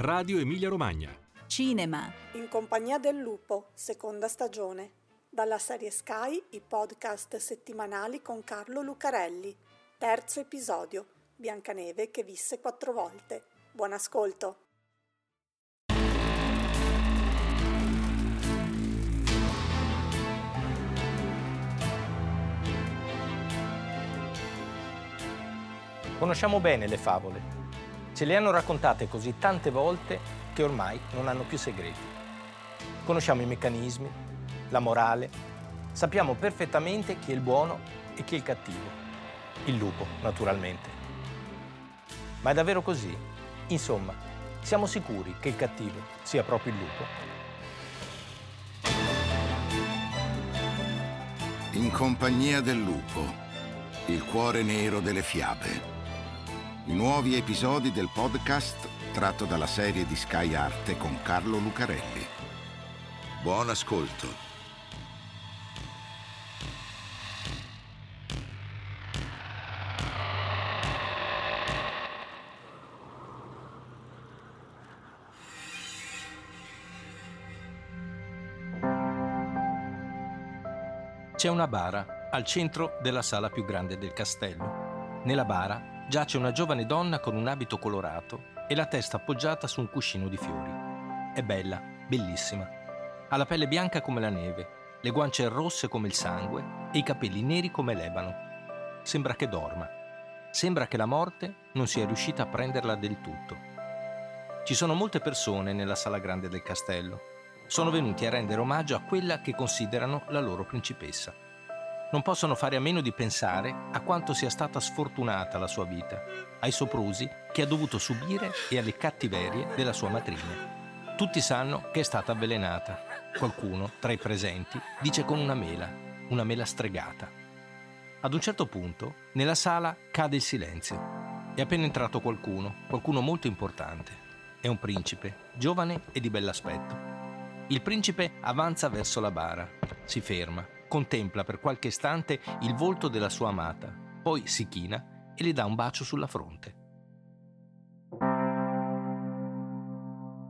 Radio Emilia Romagna. Cinema. In compagnia del lupo, seconda stagione. Dalla serie Sky, i podcast settimanali con Carlo Lucarelli. Terzo episodio. Biancaneve che visse quattro volte. Buon ascolto. Conosciamo bene le favole. Ce le hanno raccontate così tante volte che ormai non hanno più segreti. Conosciamo i meccanismi, la morale, sappiamo perfettamente chi è il buono e chi è il cattivo. Il lupo, naturalmente. Ma è davvero così? Insomma, siamo sicuri che il cattivo sia proprio il lupo? In compagnia del lupo, il cuore nero delle fiabe nuovi episodi del podcast tratto dalla serie di Sky Arte con Carlo Lucarelli. Buon ascolto. C'è una bara al centro della sala più grande del castello. Nella bara giace una giovane donna con un abito colorato e la testa appoggiata su un cuscino di fiori. È bella, bellissima. Ha la pelle bianca come la neve, le guance rosse come il sangue e i capelli neri come l'ebano. Sembra che dorma. Sembra che la morte non sia riuscita a prenderla del tutto. Ci sono molte persone nella sala grande del castello. Sono venuti a rendere omaggio a quella che considerano la loro principessa non possono fare a meno di pensare a quanto sia stata sfortunata la sua vita, ai soprusi che ha dovuto subire e alle cattiverie della sua matrigna. Tutti sanno che è stata avvelenata. Qualcuno, tra i presenti, dice con una mela, una mela stregata. Ad un certo punto, nella sala cade il silenzio. È appena entrato qualcuno, qualcuno molto importante. È un principe, giovane e di bell'aspetto. Il principe avanza verso la bara, si ferma, contempla per qualche istante il volto della sua amata, poi si china e le dà un bacio sulla fronte.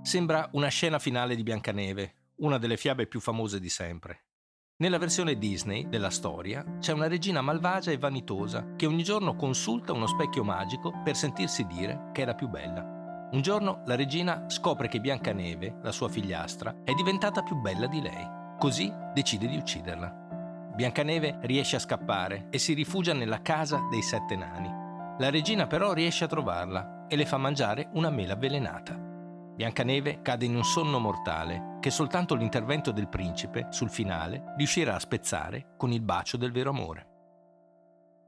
Sembra una scena finale di Biancaneve, una delle fiabe più famose di sempre. Nella versione Disney della storia c'è una regina malvagia e vanitosa che ogni giorno consulta uno specchio magico per sentirsi dire che è la più bella. Un giorno la regina scopre che Biancaneve, la sua figliastra, è diventata più bella di lei. Così decide di ucciderla. Biancaneve riesce a scappare e si rifugia nella casa dei sette nani. La regina però riesce a trovarla e le fa mangiare una mela avvelenata. Biancaneve cade in un sonno mortale che soltanto l'intervento del principe, sul finale, riuscirà a spezzare con il bacio del vero amore.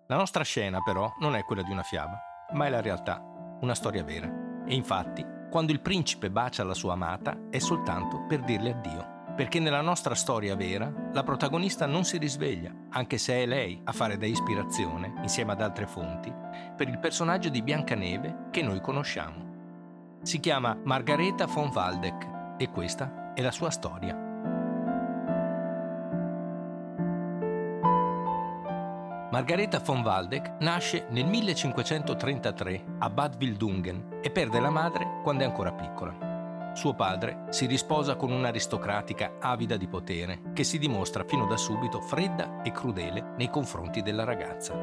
La nostra scena però non è quella di una fiaba, ma è la realtà, una storia vera. E infatti, quando il principe bacia la sua amata è soltanto per dirle addio perché nella nostra storia vera la protagonista non si risveglia, anche se è lei a fare da ispirazione, insieme ad altre fonti, per il personaggio di Biancaneve che noi conosciamo. Si chiama Margareta von Waldeck e questa è la sua storia. Margareta von Waldeck nasce nel 1533 a Bad Wildungen e perde la madre quando è ancora piccola. Suo padre si risposa con un'aristocratica avida di potere che si dimostra fino da subito fredda e crudele nei confronti della ragazza.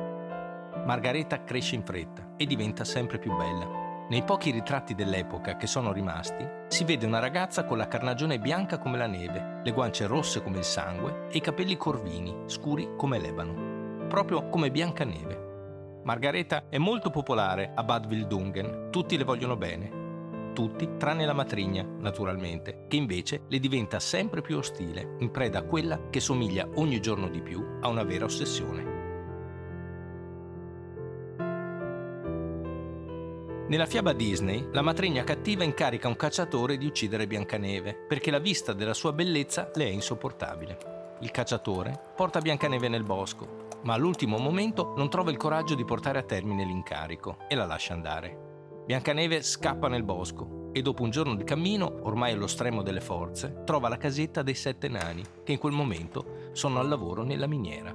Margareta cresce in fretta e diventa sempre più bella. Nei pochi ritratti dell'epoca che sono rimasti, si vede una ragazza con la carnagione bianca come la neve, le guance rosse come il sangue e i capelli corvini, scuri come l'ebano, proprio come Biancaneve. Margareta è molto popolare a Bad Wildungen, tutti le vogliono bene, tutti tranne la matrigna, naturalmente, che invece le diventa sempre più ostile, in preda a quella che somiglia ogni giorno di più a una vera ossessione. Nella fiaba Disney, la matrigna cattiva incarica un cacciatore di uccidere Biancaneve, perché la vista della sua bellezza le è insopportabile. Il cacciatore porta Biancaneve nel bosco, ma all'ultimo momento non trova il coraggio di portare a termine l'incarico e la lascia andare. Biancaneve scappa nel bosco e dopo un giorno di cammino, ormai allo stremo delle forze, trova la casetta dei sette nani, che in quel momento sono al lavoro nella miniera.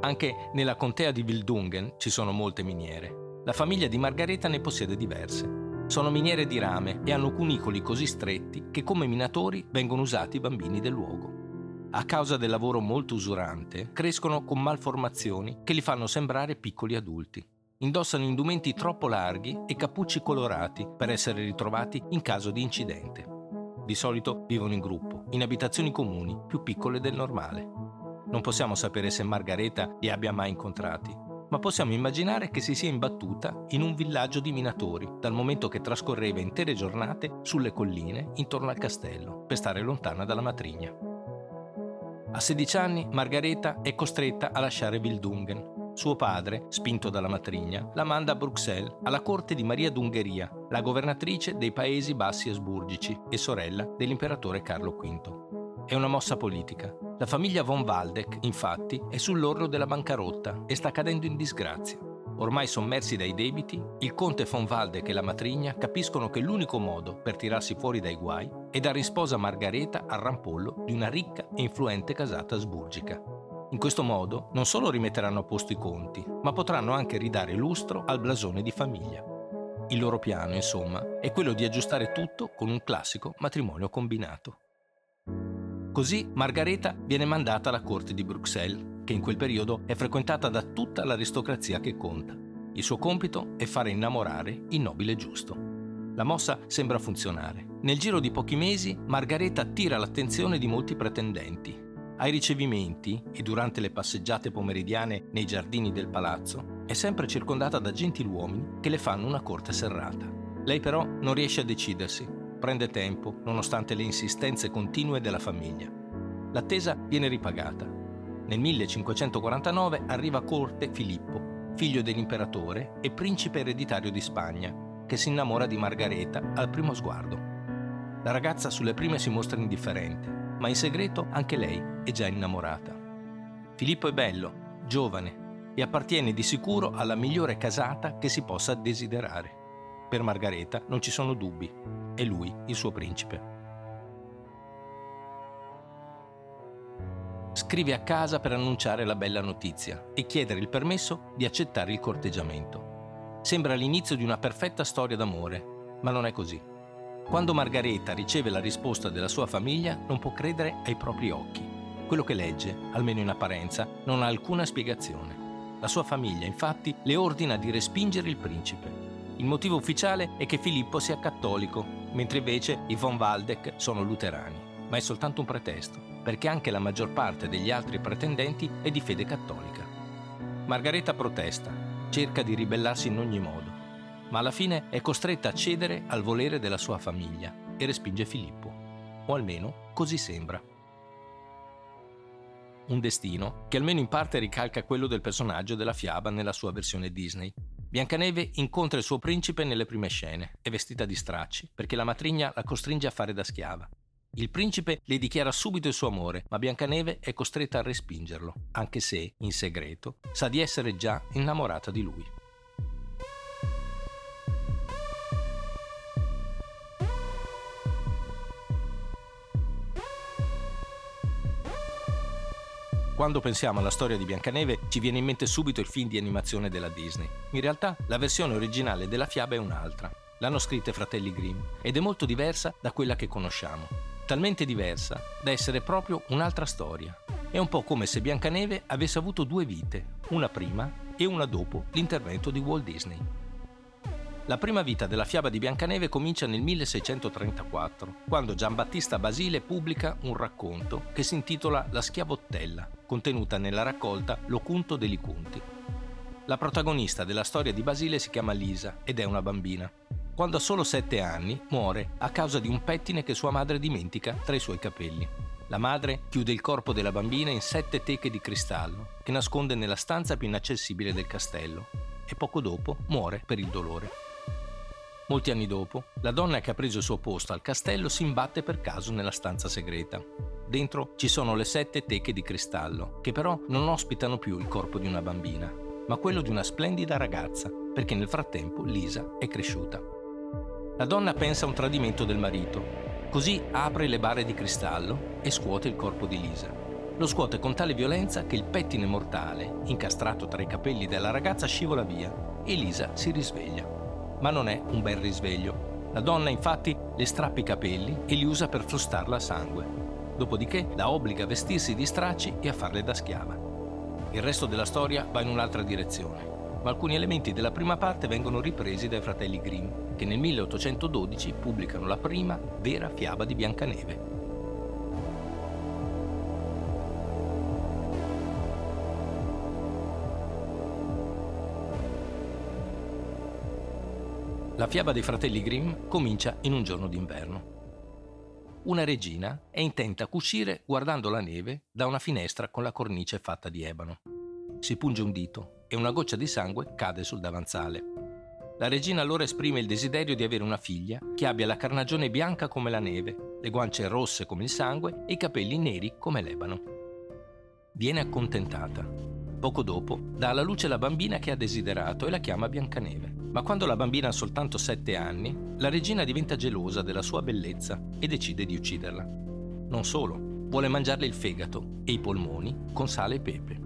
Anche nella contea di Wildungen ci sono molte miniere. La famiglia di Margareta ne possiede diverse. Sono miniere di rame e hanno cunicoli così stretti che come minatori vengono usati i bambini del luogo. A causa del lavoro molto usurante, crescono con malformazioni che li fanno sembrare piccoli adulti. Indossano indumenti troppo larghi e cappucci colorati per essere ritrovati in caso di incidente. Di solito vivono in gruppo, in abitazioni comuni, più piccole del normale. Non possiamo sapere se Margareta li abbia mai incontrati, ma possiamo immaginare che si sia imbattuta in un villaggio di minatori, dal momento che trascorreva intere giornate sulle colline intorno al castello, per stare lontana dalla matrigna. A 16 anni Margareta è costretta a lasciare Wildungen suo padre, spinto dalla matrigna, la manda a Bruxelles, alla corte di Maria d'Ungheria, la governatrice dei Paesi Bassi Asburgici e sorella dell'imperatore Carlo V. È una mossa politica. La famiglia von Waldeck, infatti, è sull'orlo della bancarotta e sta cadendo in disgrazia. Ormai sommersi dai debiti, il conte von Waldeck e la matrigna capiscono che l'unico modo per tirarsi fuori dai guai è dare in sposa Margareta al rampollo di una ricca e influente casata asburgica. In questo modo non solo rimetteranno a posto i conti, ma potranno anche ridare lustro al blasone di famiglia. Il loro piano, insomma, è quello di aggiustare tutto con un classico matrimonio combinato. Così Margareta viene mandata alla corte di Bruxelles, che in quel periodo è frequentata da tutta l'aristocrazia che conta. Il suo compito è fare innamorare il nobile giusto. La mossa sembra funzionare. Nel giro di pochi mesi Margareta attira l'attenzione di molti pretendenti ai ricevimenti e durante le passeggiate pomeridiane nei giardini del palazzo è sempre circondata da gentiluomini che le fanno una corte serrata. Lei però non riesce a decidersi, prende tempo nonostante le insistenze continue della famiglia. L'attesa viene ripagata. Nel 1549 arriva a corte Filippo, figlio dell'imperatore e principe ereditario di Spagna, che si innamora di Margareta al primo sguardo. La ragazza sulle prime si mostra indifferente, ma in segreto anche lei è già innamorata. Filippo è bello, giovane e appartiene di sicuro alla migliore casata che si possa desiderare. Per Margareta non ci sono dubbi, è lui il suo principe. Scrive a casa per annunciare la bella notizia e chiedere il permesso di accettare il corteggiamento. Sembra l'inizio di una perfetta storia d'amore, ma non è così. Quando Margareta riceve la risposta della sua famiglia non può credere ai propri occhi. Quello che legge, almeno in apparenza, non ha alcuna spiegazione. La sua famiglia, infatti, le ordina di respingere il principe. Il motivo ufficiale è che Filippo sia cattolico, mentre invece i von Waldeck sono luterani. Ma è soltanto un pretesto, perché anche la maggior parte degli altri pretendenti è di fede cattolica. Margareta protesta, cerca di ribellarsi in ogni modo ma alla fine è costretta a cedere al volere della sua famiglia e respinge Filippo. O almeno così sembra. Un destino che almeno in parte ricalca quello del personaggio della fiaba nella sua versione Disney. Biancaneve incontra il suo principe nelle prime scene, è vestita di stracci, perché la matrigna la costringe a fare da schiava. Il principe le dichiara subito il suo amore, ma Biancaneve è costretta a respingerlo, anche se, in segreto, sa di essere già innamorata di lui. Quando pensiamo alla storia di Biancaneve ci viene in mente subito il film di animazione della Disney. In realtà la versione originale della fiaba è un'altra. L'hanno scritta i fratelli Grimm ed è molto diversa da quella che conosciamo. Talmente diversa da essere proprio un'altra storia. È un po' come se Biancaneve avesse avuto due vite, una prima e una dopo l'intervento di Walt Disney. La prima vita della fiaba di Biancaneve comincia nel 1634, quando Giambattista Basile pubblica un racconto che si intitola La schiavottella, contenuta nella raccolta L'Ocunto degli Cunti. La protagonista della storia di Basile si chiama Lisa ed è una bambina. Quando ha solo sette anni muore a causa di un pettine che sua madre dimentica tra i suoi capelli. La madre chiude il corpo della bambina in sette teche di cristallo che nasconde nella stanza più inaccessibile del castello e poco dopo muore per il dolore. Molti anni dopo, la donna che ha preso il suo posto al castello si imbatte per caso nella stanza segreta. Dentro ci sono le sette teche di cristallo, che però non ospitano più il corpo di una bambina, ma quello di una splendida ragazza, perché nel frattempo Lisa è cresciuta. La donna pensa a un tradimento del marito, così apre le bare di cristallo e scuote il corpo di Lisa. Lo scuote con tale violenza che il pettine mortale, incastrato tra i capelli della ragazza, scivola via e Lisa si risveglia ma non è un bel risveglio. La donna infatti le strappa i capelli e li usa per frustarla a sangue. Dopodiché la obbliga a vestirsi di stracci e a farle da schiava. Il resto della storia va in un'altra direzione ma alcuni elementi della prima parte vengono ripresi dai fratelli Grimm, che nel 1812 pubblicano la prima vera fiaba di Biancaneve. La fiaba dei fratelli Grimm comincia in un giorno d'inverno. Una regina è intenta a cucire guardando la neve da una finestra con la cornice fatta di ebano. Si punge un dito e una goccia di sangue cade sul davanzale. La regina allora esprime il desiderio di avere una figlia che abbia la carnagione bianca come la neve, le guance rosse come il sangue e i capelli neri come l'ebano. Viene accontentata. Poco dopo dà alla luce la bambina che ha desiderato e la chiama Biancaneve. Ma quando la bambina ha soltanto sette anni, la regina diventa gelosa della sua bellezza e decide di ucciderla. Non solo, vuole mangiarle il fegato e i polmoni con sale e pepe.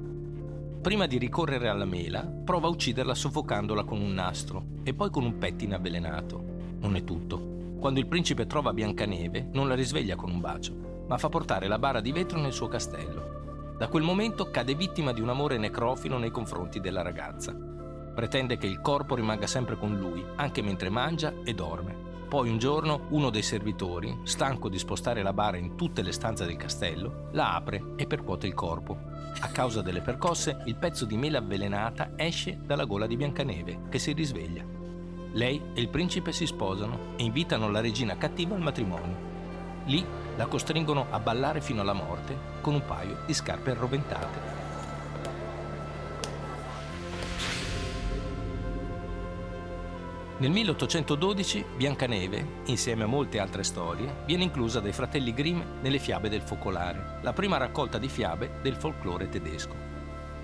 Prima di ricorrere alla mela, prova a ucciderla soffocandola con un nastro e poi con un pettine avvelenato. Non è tutto. Quando il principe trova Biancaneve, non la risveglia con un bacio, ma fa portare la bara di vetro nel suo castello. Da quel momento cade vittima di un amore necrofilo nei confronti della ragazza. Pretende che il corpo rimanga sempre con lui, anche mentre mangia e dorme. Poi un giorno uno dei servitori, stanco di spostare la bara in tutte le stanze del castello, la apre e percuote il corpo. A causa delle percosse, il pezzo di mela avvelenata esce dalla gola di Biancaneve, che si risveglia. Lei e il principe si sposano e invitano la regina cattiva al matrimonio. Lì la costringono a ballare fino alla morte con un paio di scarpe arroventate. Nel 1812 Biancaneve, insieme a molte altre storie, viene inclusa dai fratelli Grimm nelle Fiabe del Focolare, la prima raccolta di fiabe del folklore tedesco.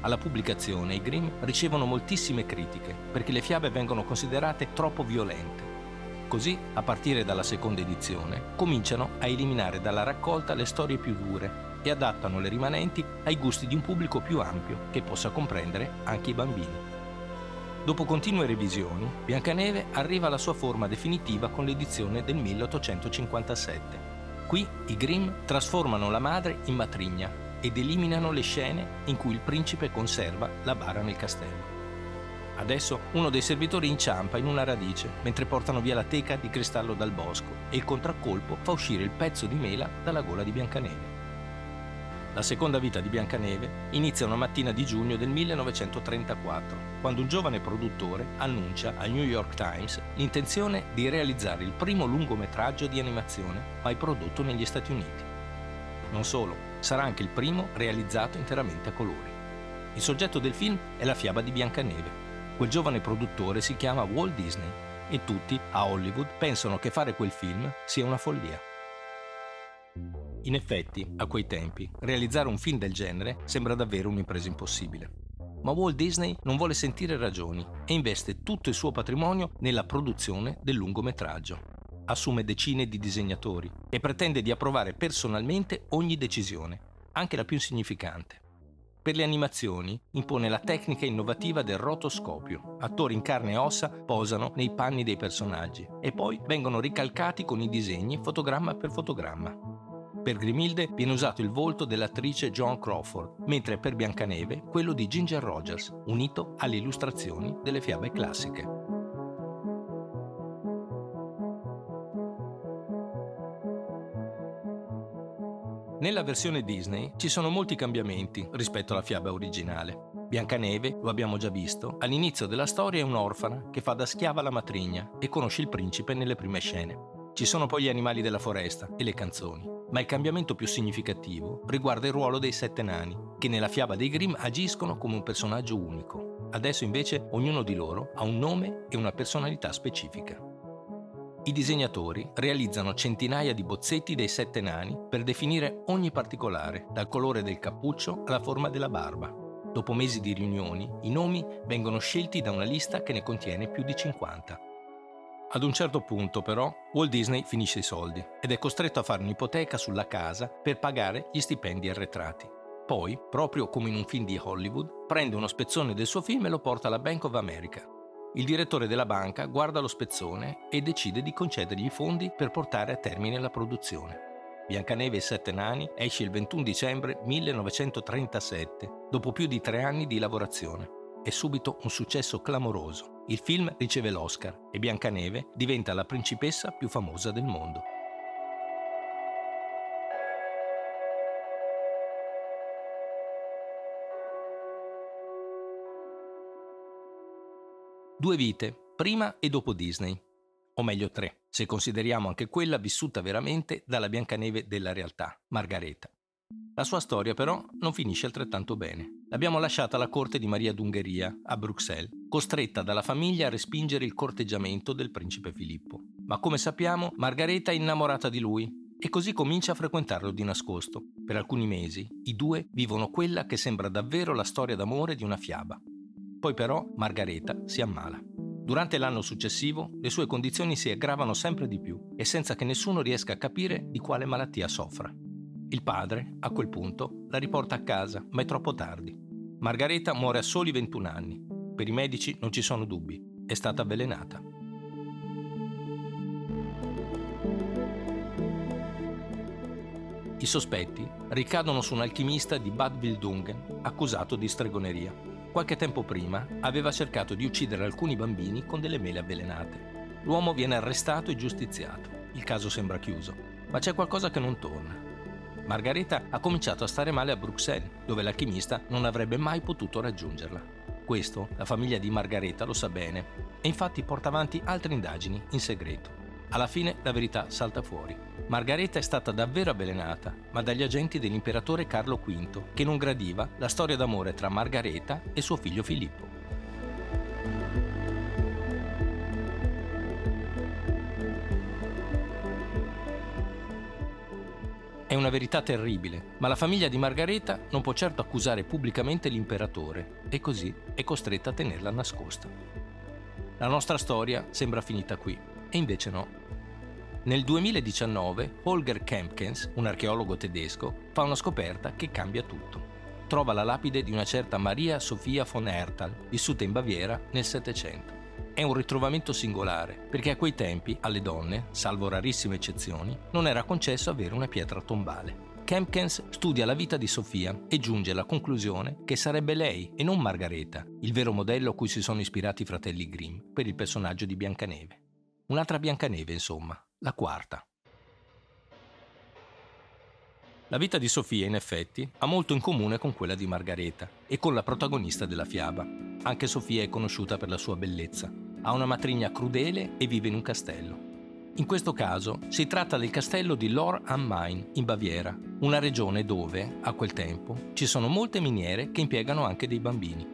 Alla pubblicazione i Grimm ricevono moltissime critiche perché le fiabe vengono considerate troppo violente. Così, a partire dalla seconda edizione, cominciano a eliminare dalla raccolta le storie più dure e adattano le rimanenti ai gusti di un pubblico più ampio che possa comprendere anche i bambini. Dopo continue revisioni, Biancaneve arriva alla sua forma definitiva con l'edizione del 1857. Qui i Grimm trasformano la madre in matrigna ed eliminano le scene in cui il principe conserva la bara nel castello. Adesso uno dei servitori inciampa in una radice mentre portano via la teca di cristallo dal bosco e il contraccolpo fa uscire il pezzo di mela dalla gola di Biancaneve. La seconda vita di Biancaneve inizia una mattina di giugno del 1934, quando un giovane produttore annuncia al New York Times l'intenzione di realizzare il primo lungometraggio di animazione mai prodotto negli Stati Uniti. Non solo, sarà anche il primo realizzato interamente a colori. Il soggetto del film è la fiaba di Biancaneve. Quel giovane produttore si chiama Walt Disney e tutti a Hollywood pensano che fare quel film sia una follia. In effetti, a quei tempi, realizzare un film del genere sembra davvero un'impresa impossibile. Ma Walt Disney non vuole sentire ragioni e investe tutto il suo patrimonio nella produzione del lungometraggio. Assume decine di disegnatori e pretende di approvare personalmente ogni decisione, anche la più insignificante. Per le animazioni impone la tecnica innovativa del rotoscopio. Attori in carne e ossa posano nei panni dei personaggi e poi vengono ricalcati con i disegni fotogramma per fotogramma. Per Grimilde viene usato il volto dell'attrice Joan Crawford, mentre per Biancaneve quello di Ginger Rogers, unito alle illustrazioni delle fiabe classiche. Nella versione Disney ci sono molti cambiamenti rispetto alla fiaba originale. Biancaneve, lo abbiamo già visto, all'inizio della storia è un'orfana che fa da schiava alla matrigna e conosce il principe nelle prime scene. Ci sono poi gli animali della foresta e le canzoni ma il cambiamento più significativo riguarda il ruolo dei sette nani, che nella fiaba dei Grimm agiscono come un personaggio unico. Adesso invece ognuno di loro ha un nome e una personalità specifica. I disegnatori realizzano centinaia di bozzetti dei sette nani per definire ogni particolare, dal colore del cappuccio alla forma della barba. Dopo mesi di riunioni, i nomi vengono scelti da una lista che ne contiene più di 50. Ad un certo punto, però, Walt Disney finisce i soldi ed è costretto a fare un'ipoteca sulla casa per pagare gli stipendi arretrati. Poi, proprio come in un film di Hollywood, prende uno spezzone del suo film e lo porta alla Bank of America. il direttore della banca guarda lo spezzone e decide di concedergli i fondi per portare a termine la produzione. Biancaneve e Sette Nani esce il 21 dicembre 1937, dopo più di tre anni di lavorazione. È subito un successo clamoroso. Il film riceve l'Oscar e Biancaneve diventa la principessa più famosa del mondo. Due vite, prima e dopo Disney. O meglio tre, se consideriamo anche quella vissuta veramente dalla Biancaneve della realtà, Margareta. La sua storia però non finisce altrettanto bene. L'abbiamo lasciata alla corte di Maria d'Ungheria, a Bruxelles, costretta dalla famiglia a respingere il corteggiamento del principe Filippo. Ma come sappiamo, Margareta è innamorata di lui e così comincia a frequentarlo di nascosto. Per alcuni mesi i due vivono quella che sembra davvero la storia d'amore di una fiaba. Poi però Margareta si ammala. Durante l'anno successivo le sue condizioni si aggravano sempre di più e senza che nessuno riesca a capire di quale malattia soffra. Il padre, a quel punto, la riporta a casa, ma è troppo tardi. Margareta muore a soli 21 anni. Per i medici non ci sono dubbi, è stata avvelenata. I sospetti ricadono su un alchimista di Bad Wildungen accusato di stregoneria. Qualche tempo prima aveva cercato di uccidere alcuni bambini con delle mele avvelenate. L'uomo viene arrestato e giustiziato. Il caso sembra chiuso, ma c'è qualcosa che non torna. Margareta ha cominciato a stare male a Bruxelles, dove l'alchimista non avrebbe mai potuto raggiungerla. Questo la famiglia di Margareta lo sa bene e infatti porta avanti altre indagini in segreto. Alla fine la verità salta fuori. Margareta è stata davvero avvelenata, ma dagli agenti dell'imperatore Carlo V, che non gradiva la storia d'amore tra Margareta e suo figlio Filippo. Una verità terribile, ma la famiglia di Margareta non può certo accusare pubblicamente l'imperatore e così è costretta a tenerla nascosta. La nostra storia sembra finita qui, e invece no. Nel 2019 Holger Kempkens, un archeologo tedesco, fa una scoperta che cambia tutto. Trova la lapide di una certa Maria Sofia von Erthal, vissuta in Baviera nel Settecento. È un ritrovamento singolare, perché a quei tempi alle donne, salvo rarissime eccezioni, non era concesso avere una pietra tombale. Kempkens studia la vita di Sofia e giunge alla conclusione che sarebbe lei e non Margareta il vero modello a cui si sono ispirati i fratelli Grimm per il personaggio di Biancaneve. Un'altra Biancaneve, insomma, la quarta. La vita di Sofia, in effetti, ha molto in comune con quella di Margareta e con la protagonista della fiaba. Anche Sofia è conosciuta per la sua bellezza. Ha una matrigna crudele e vive in un castello. In questo caso si tratta del castello di Lor am Main, in Baviera, una regione dove, a quel tempo, ci sono molte miniere che impiegano anche dei bambini.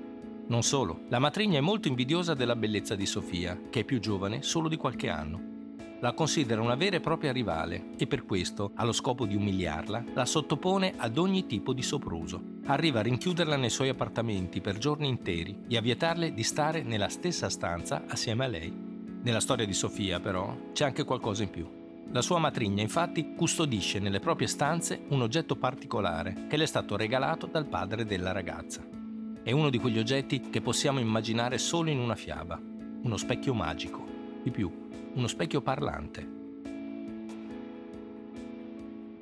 Non solo, la matrigna è molto invidiosa della bellezza di Sofia, che è più giovane solo di qualche anno. La considera una vera e propria rivale e per questo, allo scopo di umiliarla, la sottopone ad ogni tipo di sopruso. Arriva a rinchiuderla nei suoi appartamenti per giorni interi e a vietarle di stare nella stessa stanza assieme a lei. Nella storia di Sofia, però, c'è anche qualcosa in più. La sua matrigna infatti custodisce nelle proprie stanze un oggetto particolare che le è stato regalato dal padre della ragazza. È uno di quegli oggetti che possiamo immaginare solo in una fiaba, uno specchio magico, di più, uno specchio parlante.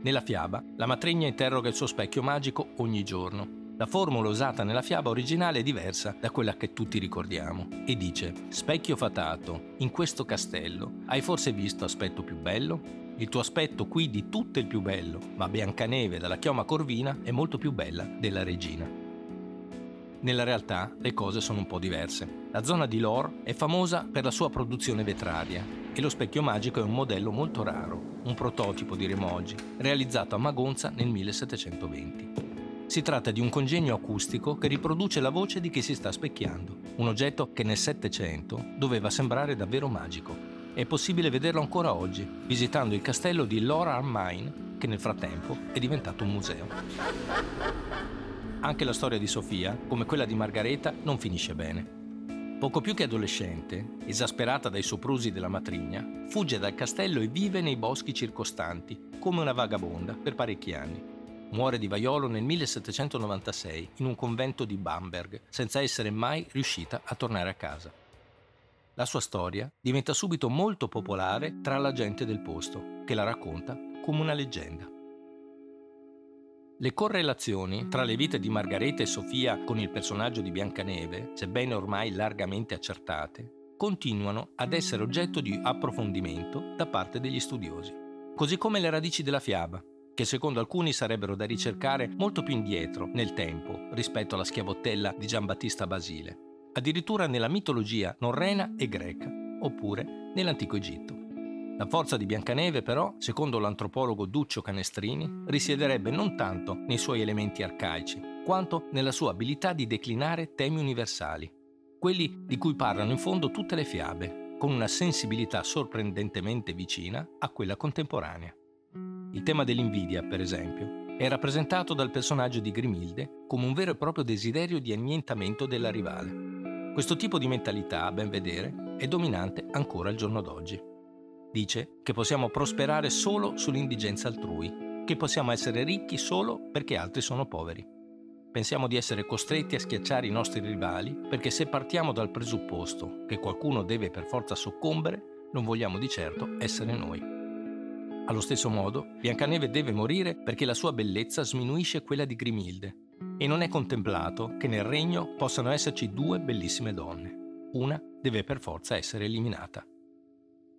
Nella fiaba, la matrigna interroga il suo specchio magico ogni giorno. La formula usata nella fiaba originale è diversa da quella che tutti ricordiamo e dice: Specchio fatato, in questo castello, hai forse visto aspetto più bello? Il tuo aspetto qui di tutto è il più bello, ma Biancaneve dalla chioma corvina è molto più bella della regina. Nella realtà le cose sono un po' diverse. La zona di Lor è famosa per la sua produzione vetraria e lo specchio magico è un modello molto raro, un prototipo di Remoji, realizzato a Magonza nel 1720. Si tratta di un congegno acustico che riproduce la voce di chi si sta specchiando, un oggetto che nel Settecento doveva sembrare davvero magico. È possibile vederlo ancora oggi, visitando il castello di Lor Armine, che nel frattempo è diventato un museo. Anche la storia di Sofia, come quella di Margareta, non finisce bene. Poco più che adolescente, esasperata dai soprusi della matrigna, fugge dal castello e vive nei boschi circostanti, come una vagabonda, per parecchi anni. Muore di vaiolo nel 1796 in un convento di Bamberg, senza essere mai riuscita a tornare a casa. la sua storia diventa subito molto popolare tra la gente del posto, che la racconta come una leggenda. Le correlazioni tra le vite di Margareta e Sofia con il personaggio di Biancaneve, sebbene ormai largamente accertate, continuano ad essere oggetto di approfondimento da parte degli studiosi, così come le radici della fiaba, che secondo alcuni sarebbero da ricercare molto più indietro nel tempo rispetto alla schiavottella di Giambattista Basile, addirittura nella mitologia norrena e greca, oppure nell'antico Egitto. La forza di Biancaneve, però, secondo l'antropologo Duccio Canestrini, risiederebbe non tanto nei suoi elementi arcaici, quanto nella sua abilità di declinare temi universali, quelli di cui parlano in fondo tutte le fiabe, con una sensibilità sorprendentemente vicina a quella contemporanea. Il tema dell'invidia, per esempio, è rappresentato dal personaggio di Grimilde come un vero e proprio desiderio di annientamento della rivale. Questo tipo di mentalità, a ben vedere, è dominante ancora al giorno d'oggi. Dice che possiamo prosperare solo sull'indigenza altrui, che possiamo essere ricchi solo perché altri sono poveri. Pensiamo di essere costretti a schiacciare i nostri rivali perché se partiamo dal presupposto che qualcuno deve per forza soccombere, non vogliamo di certo essere noi. Allo stesso modo, Biancaneve deve morire perché la sua bellezza sminuisce quella di Grimilde e non è contemplato che nel regno possano esserci due bellissime donne. Una deve per forza essere eliminata.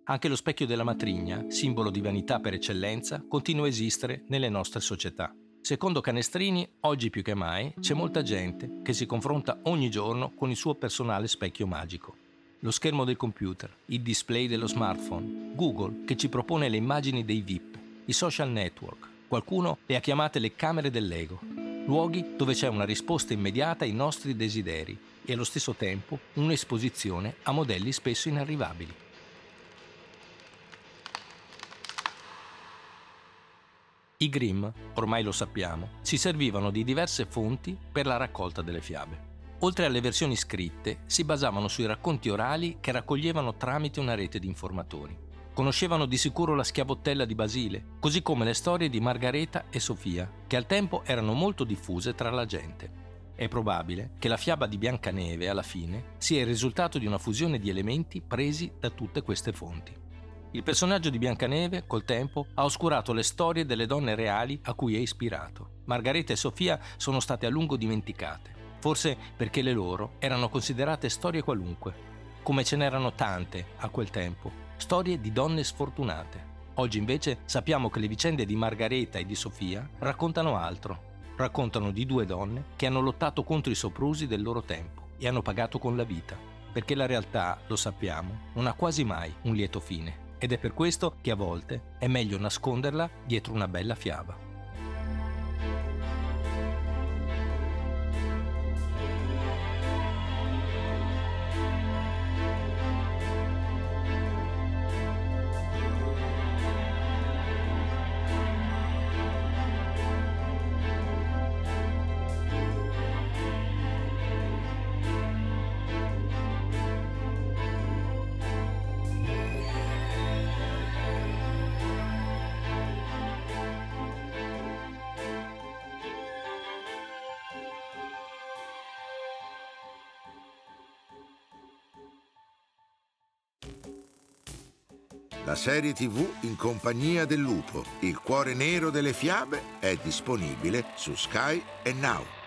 Anche lo specchio della matrigna, simbolo di vanità per eccellenza, continua a esistere nelle nostre società. Secondo Canestrini, oggi più che mai c'è molta gente che si confronta ogni giorno con il suo personale specchio magico. Lo schermo del computer, il display dello smartphone, Google che ci propone le immagini dei VIP, i social network, qualcuno le ha chiamate le camere dell'ego, luoghi dove c'è una risposta immediata ai nostri desideri e allo stesso tempo un'esposizione a modelli spesso inarrivabili. I Grimm, ormai lo sappiamo, si servivano di diverse fonti per la raccolta delle fiabe. Oltre alle versioni scritte, si basavano sui racconti orali che raccoglievano tramite una rete di informatori. Conoscevano di sicuro la schiavottella di Basile, così come le storie di Margareta e Sofia, che al tempo erano molto diffuse tra la gente. È probabile che la fiaba di Biancaneve, alla fine, sia il risultato di una fusione di elementi presi da tutte queste fonti. Il personaggio di Biancaneve, col tempo, ha oscurato le storie delle donne reali a cui è ispirato. Margareta e Sofia sono state a lungo dimenticate, forse perché le loro erano considerate storie qualunque, come ce n'erano tante a quel tempo, storie di donne sfortunate. Oggi invece sappiamo che le vicende di Margareta e di Sofia raccontano altro. Raccontano di due donne che hanno lottato contro i soprusi del loro tempo e hanno pagato con la vita, perché la realtà, lo sappiamo, non ha quasi mai un lieto fine ed è per questo che a volte è meglio nasconderla dietro una bella fiaba. La serie tv in compagnia del lupo, il cuore nero delle fiabe, è disponibile su Sky e Now.